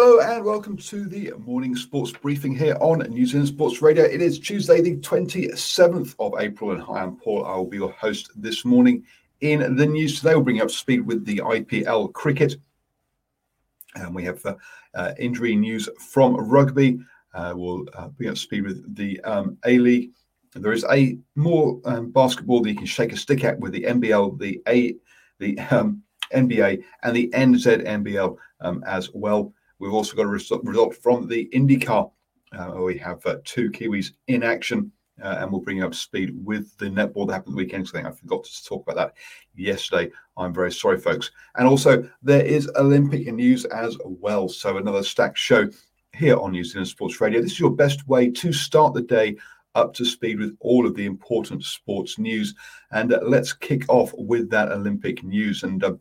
Hello and welcome to the morning sports briefing here on New Zealand Sports Radio. It is Tuesday, the 27th of April, and hi, I'm Paul. I will be your host this morning. In the news today, we'll bring you up to speed with the IPL cricket. And we have uh, uh, injury news from rugby. Uh, we'll uh, bring up speed with the um, A League. There is a more um, basketball that you can shake a stick at with the NBL, the A, the um, NBA, and the NZNBL um, as well. We've also got a result, from the IndyCar. Uh, we have uh, two Kiwis in action, uh, and we'll bring you up to speed with the netball that happened the weekend. I think I forgot to talk about that yesterday. I'm very sorry, folks. And also, there is Olympic news as well. So another stacked show here on New Zealand Sports Radio. This is your best way to start the day up to speed with all of the important sports news. And uh, let's kick off with that Olympic news. And uh,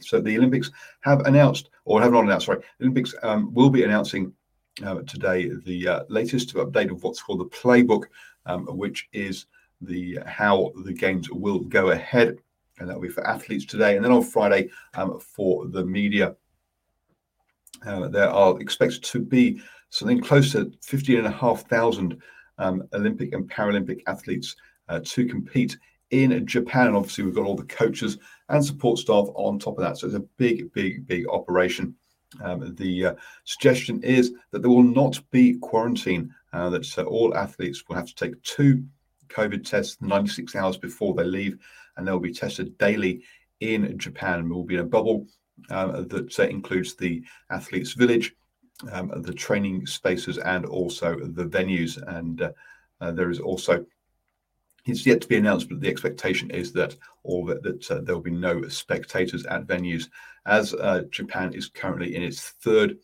so the Olympics have announced, or have not announced, sorry, Olympics um, will be announcing uh, today the uh, latest update of what's called the playbook, um, which is the how the games will go ahead. And that will be for athletes today. And then on Friday um, for the media. Uh, there are expected to be something close to 15,500 um, Olympic and Paralympic athletes uh, to compete in Japan. And obviously, we've got all the coaches and support staff on top of that. So it's a big, big, big operation. Um, the uh, suggestion is that there will not be quarantine, uh, that uh, all athletes will have to take two COVID tests 96 hours before they leave, and they'll be tested daily in Japan. We'll be in a bubble um, that uh, includes the athletes' village, um, the training spaces, and also the venues. And uh, uh, there is also it's yet to be announced, but the expectation is that all that, that uh, there will be no spectators at venues, as uh, Japan is currently in its third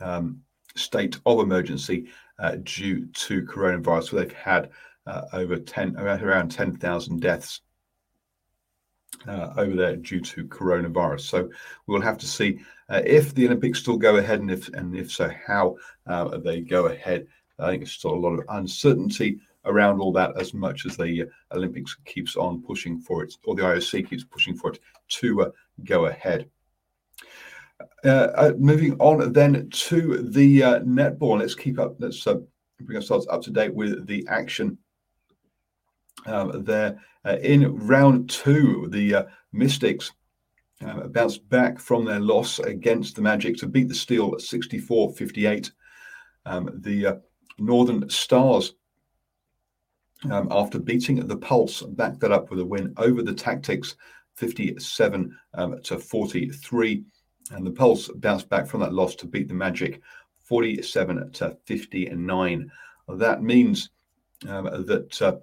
um, state of emergency uh, due to coronavirus. So they've had uh, over ten around ten thousand deaths uh, over there due to coronavirus. So we will have to see uh, if the Olympics still go ahead, and if and if so, how they go ahead. I think it's still a lot of uncertainty around all that as much as the Olympics keeps on pushing for it, or the IOC keeps pushing for it to uh, go ahead. Uh, uh, moving on then to the uh, netball. Let's keep up. Let's uh, bring ourselves up to date with the action um, there uh, in round two. The Mystics bounced back from their loss against the Magic to beat the Steel 64-58. Um, the Northern Stars um, after beating the Pulse, backed that up with a win over the Tactics, 57 um, to 43. And the Pulse bounced back from that loss to beat the Magic, 47 to 59. That means um, that uh,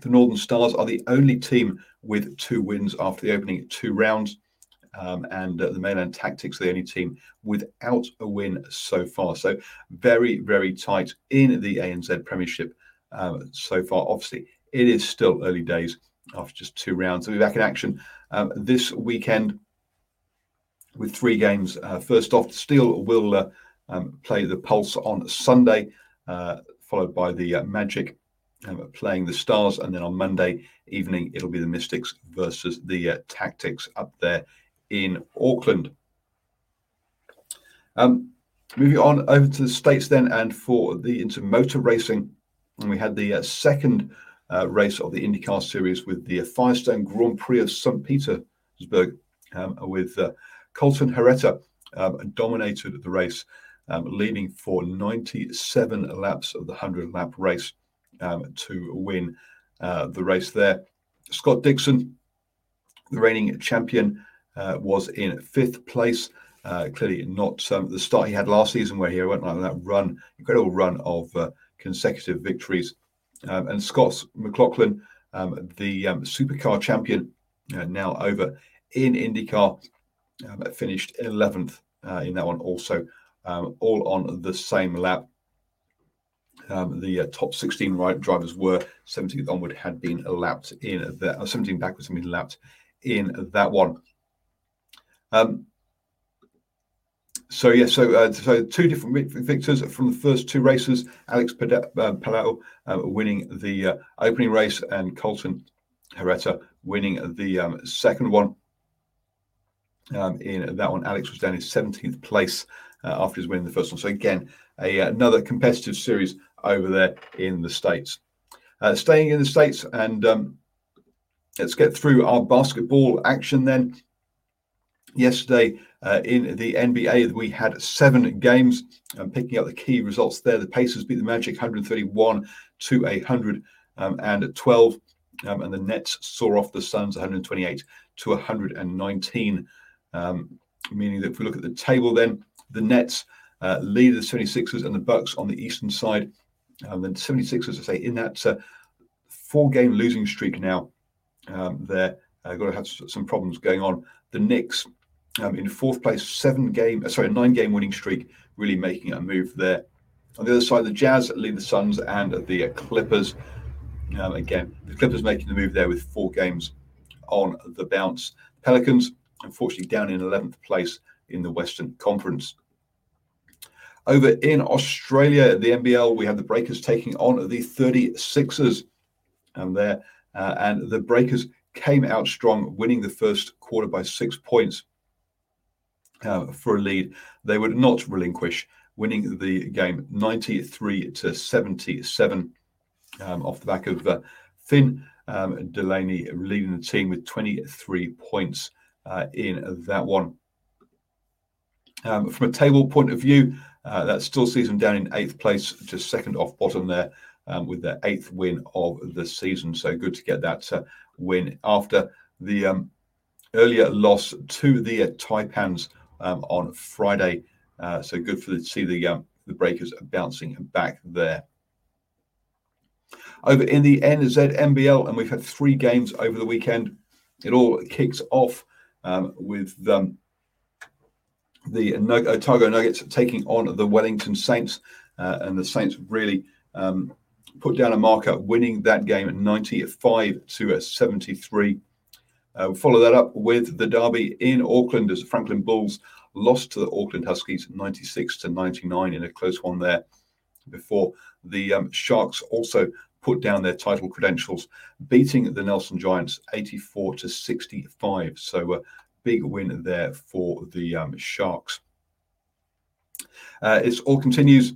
the Northern Stars are the only team with two wins after the opening two rounds. Um, and uh, the Mainland Tactics the only team without a win so far. So very, very tight in the ANZ Premiership um, so far. Obviously, it is still early days after just two rounds. We'll be back in action um, this weekend with three games. Uh, first off, Steel will uh, um, play the Pulse on Sunday. uh, followed by the uh, Magic um, playing the Stars, and then on Monday evening it'll be the Mystics versus the uh, Tactics up there in Auckland. Um, moving on over to the States then, and for the into motor racing, and we had the uh, second uh, race of the IndyCar series with the Firestone Grand Prix of St. Petersburg, um, with uh, Colton Herta um, dominated the race, um, leading for 97 laps of the 100 lap race um, to win uh, the race there. Scott Dixon, the reigning champion, uh, was in fifth place. Uh, clearly not um, the start he had last season, where he went on that run, incredible run of uh, consecutive victories. Um, and Scott McLaughlin, um, the um, supercar champion, uh, now over in IndyCar, um, finished 11th uh, in that one, also um, all on the same lap. Um, the uh, top 16 right drivers were 17th onward had been lapped in that, uh, 17 backwards had been lapped in that one. Um, so yeah, so uh, so two different victors from the first two races. Alex Palou uh, winning the uh, opening race, and Colton Herta winning the um, second one. Um, in that one, Alex was down in 17th place uh, after his winning the first one. So again, a, another competitive series over there in the states. Uh, staying in the states, and um, let's get through our basketball action then. Yesterday uh, in the NBA, we had seven games. Um, picking up the key results there, the Pacers beat the Magic 131 to 112, um, um, and the Nets saw off the Suns 128 to 119. Um, meaning that if we look at the table, then the Nets uh, lead the 76ers and the Bucks on the eastern side. And then 76ers, I say, in that uh, four-game losing streak now, um, they're uh, got to have some problems going on. The Knicks um, in fourth place, seven game, uh, sorry, nine game winning streak, really making a move there. On the other side, the Jazz lead the Suns and the Clippers. Um, again, the Clippers making the move there with four games on the bounce. Pelicans, unfortunately, down in 11th place in the Western Conference. Over in Australia, the NBL, we have the Breakers taking on the 36ers. And there, uh, and the Breakers came out strong, winning the first quarter by six points uh, for a lead. They would not relinquish, winning the game 93 to 77 um, off the back of uh, Finn um, Delany leading the team with 23 points uh, in that one. Um, from a table point of view, uh, that still sees them down in eighth place, just second off bottom there, um, with their eighth win of the season. So good to get that uh, win after the um, earlier loss to the uh, Taipans um, on Friday. Uh, so good for the, to see the um, the Breakers bouncing back there. Over in the NZNBL, and we've had three games over the weekend. It all kicks off um, with um, the Otago Nuggets taking on the Wellington Saints, uh, and the Saints really um, put down a marker, winning that game at 95 to 73. Uh, we follow that up with the derby in Auckland as the Franklin Bulls lost to the Auckland Huskies 96 to 99 in a close one there. Before the um, Sharks also put down their title credentials, beating the Nelson Giants 84 to 65. So a big win there for the um, Sharks. Uh, it all continues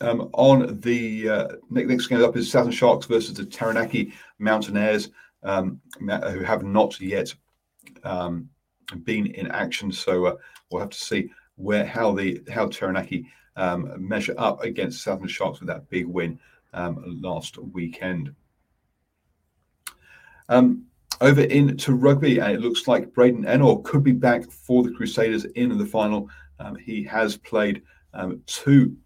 um, on the uh, next game up is Southern Sharks versus the Taranaki Mountaineers um, who have not yet um, been in action. So uh, we'll have to see where how the how Taranaki um, measure up against Southern Sharks with that big win um, last weekend. Um, over into rugby, and it looks like Braden Ennor could be back for the Crusaders in the final. Um, he has played two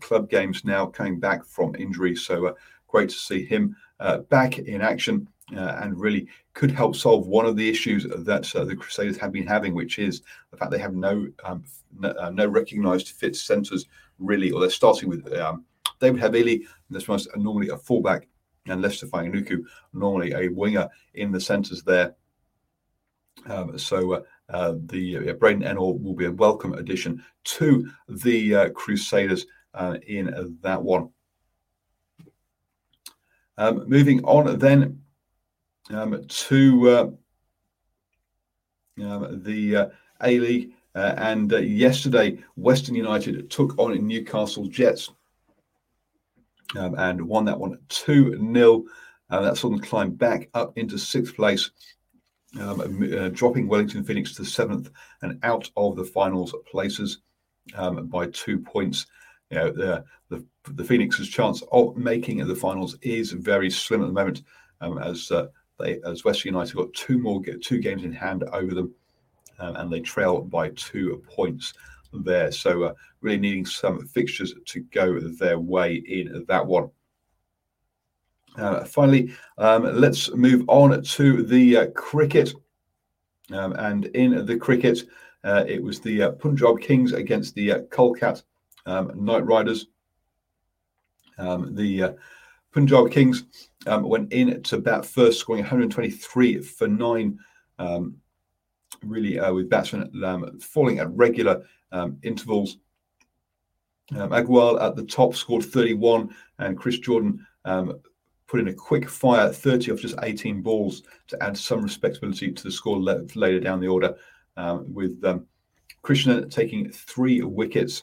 club games now, coming back from injury. So uh, great to see him uh, back in action uh, and really could help solve one of the issues that uh, the Crusaders have been having, which is the fact they have no um, no, uh, no, recognised fit centres really, or they're starting with um, David Havili, that's most normally a fullback, and Leicester Fainga'anuku, normally a winger in the centres there. Um, so uh, uh, the uh, Braden Ennor will be a welcome addition to the uh, Crusaders uh, in that one. Um, moving on then um, to uh, um, the uh, A League. Uh, and uh, yesterday, Western United took on Newcastle Jets um, and won that one 2 0. Uh, that saw them climb back up into sixth place, um, uh, dropping Wellington Phoenix to seventh and out of the finals places um, by two points. You know, the, the, the Phoenix's chance of making the finals is very slim at the moment, um, as they as Western United got two more two games in hand over them um, and they trail by two points there. So uh, really needing some fixtures to go their way in that one. Uh, finally, um, let's move on to the uh, cricket. Um, and in the cricket, uh, it was the uh, Punjab Kings against the uh, Kolkata um, Knight Riders. Um, the Punjab Kings um, went in to bat first, scoring 123 for nine um, really uh, with batsmen um, falling at regular um, intervals. Um, at the top scored 31, and Chris Jordan um, put in a quick fire 30 off just 18 balls to add some respectability to the score later down the order, um, with Krishna taking three wickets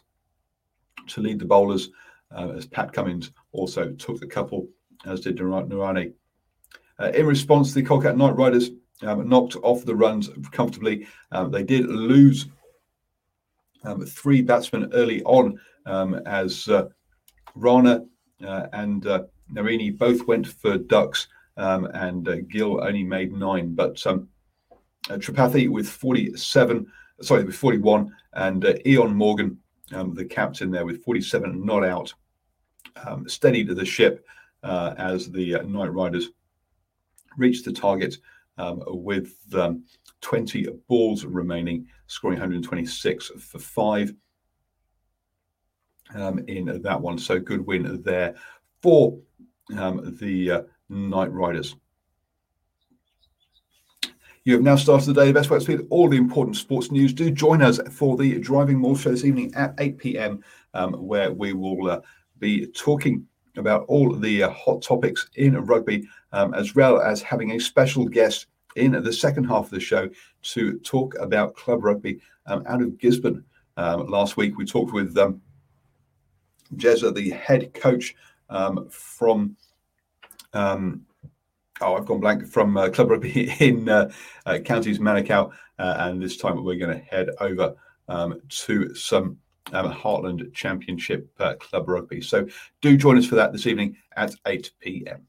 to lead the bowlers, uh, as Pat Cummins also took the couple, as did Nurani. Uh, in response, the Kolkata Knight Riders um, knocked off the runs comfortably. Um, they did lose um, three batsmen early on um, as uh, Rana uh, and uh, Narini both went for ducks, um, and uh, Gill only made nine. But Tripathi with 47, sorry, with 41, and uh, Eoin Morgan, the captain there, with 47 not out, steadied the ship as the Knight Riders reached the target um, with um, 20 balls remaining, scoring 126 for five um, in that one. So good win there for um, the uh, Knight Riders. You have now started the day best way to speak all the important sports news. Do join us for the Driving More show this evening at 8 p.m., um, where we will uh, be talking about all the uh, hot topics in rugby, um, as well as having a special guest in the second half of the show to talk about club rugby um, out of Gisborne. Um, last week, we talked with um, Jezza, the head coach um, from. Um, oh, I've gone blank from uh, club rugby in uh, uh, counties Manukau, uh, and this time we're going to head over um, to some um, Heartland Championship uh, Club Rugby. So do join us for that this evening at 8 p.m.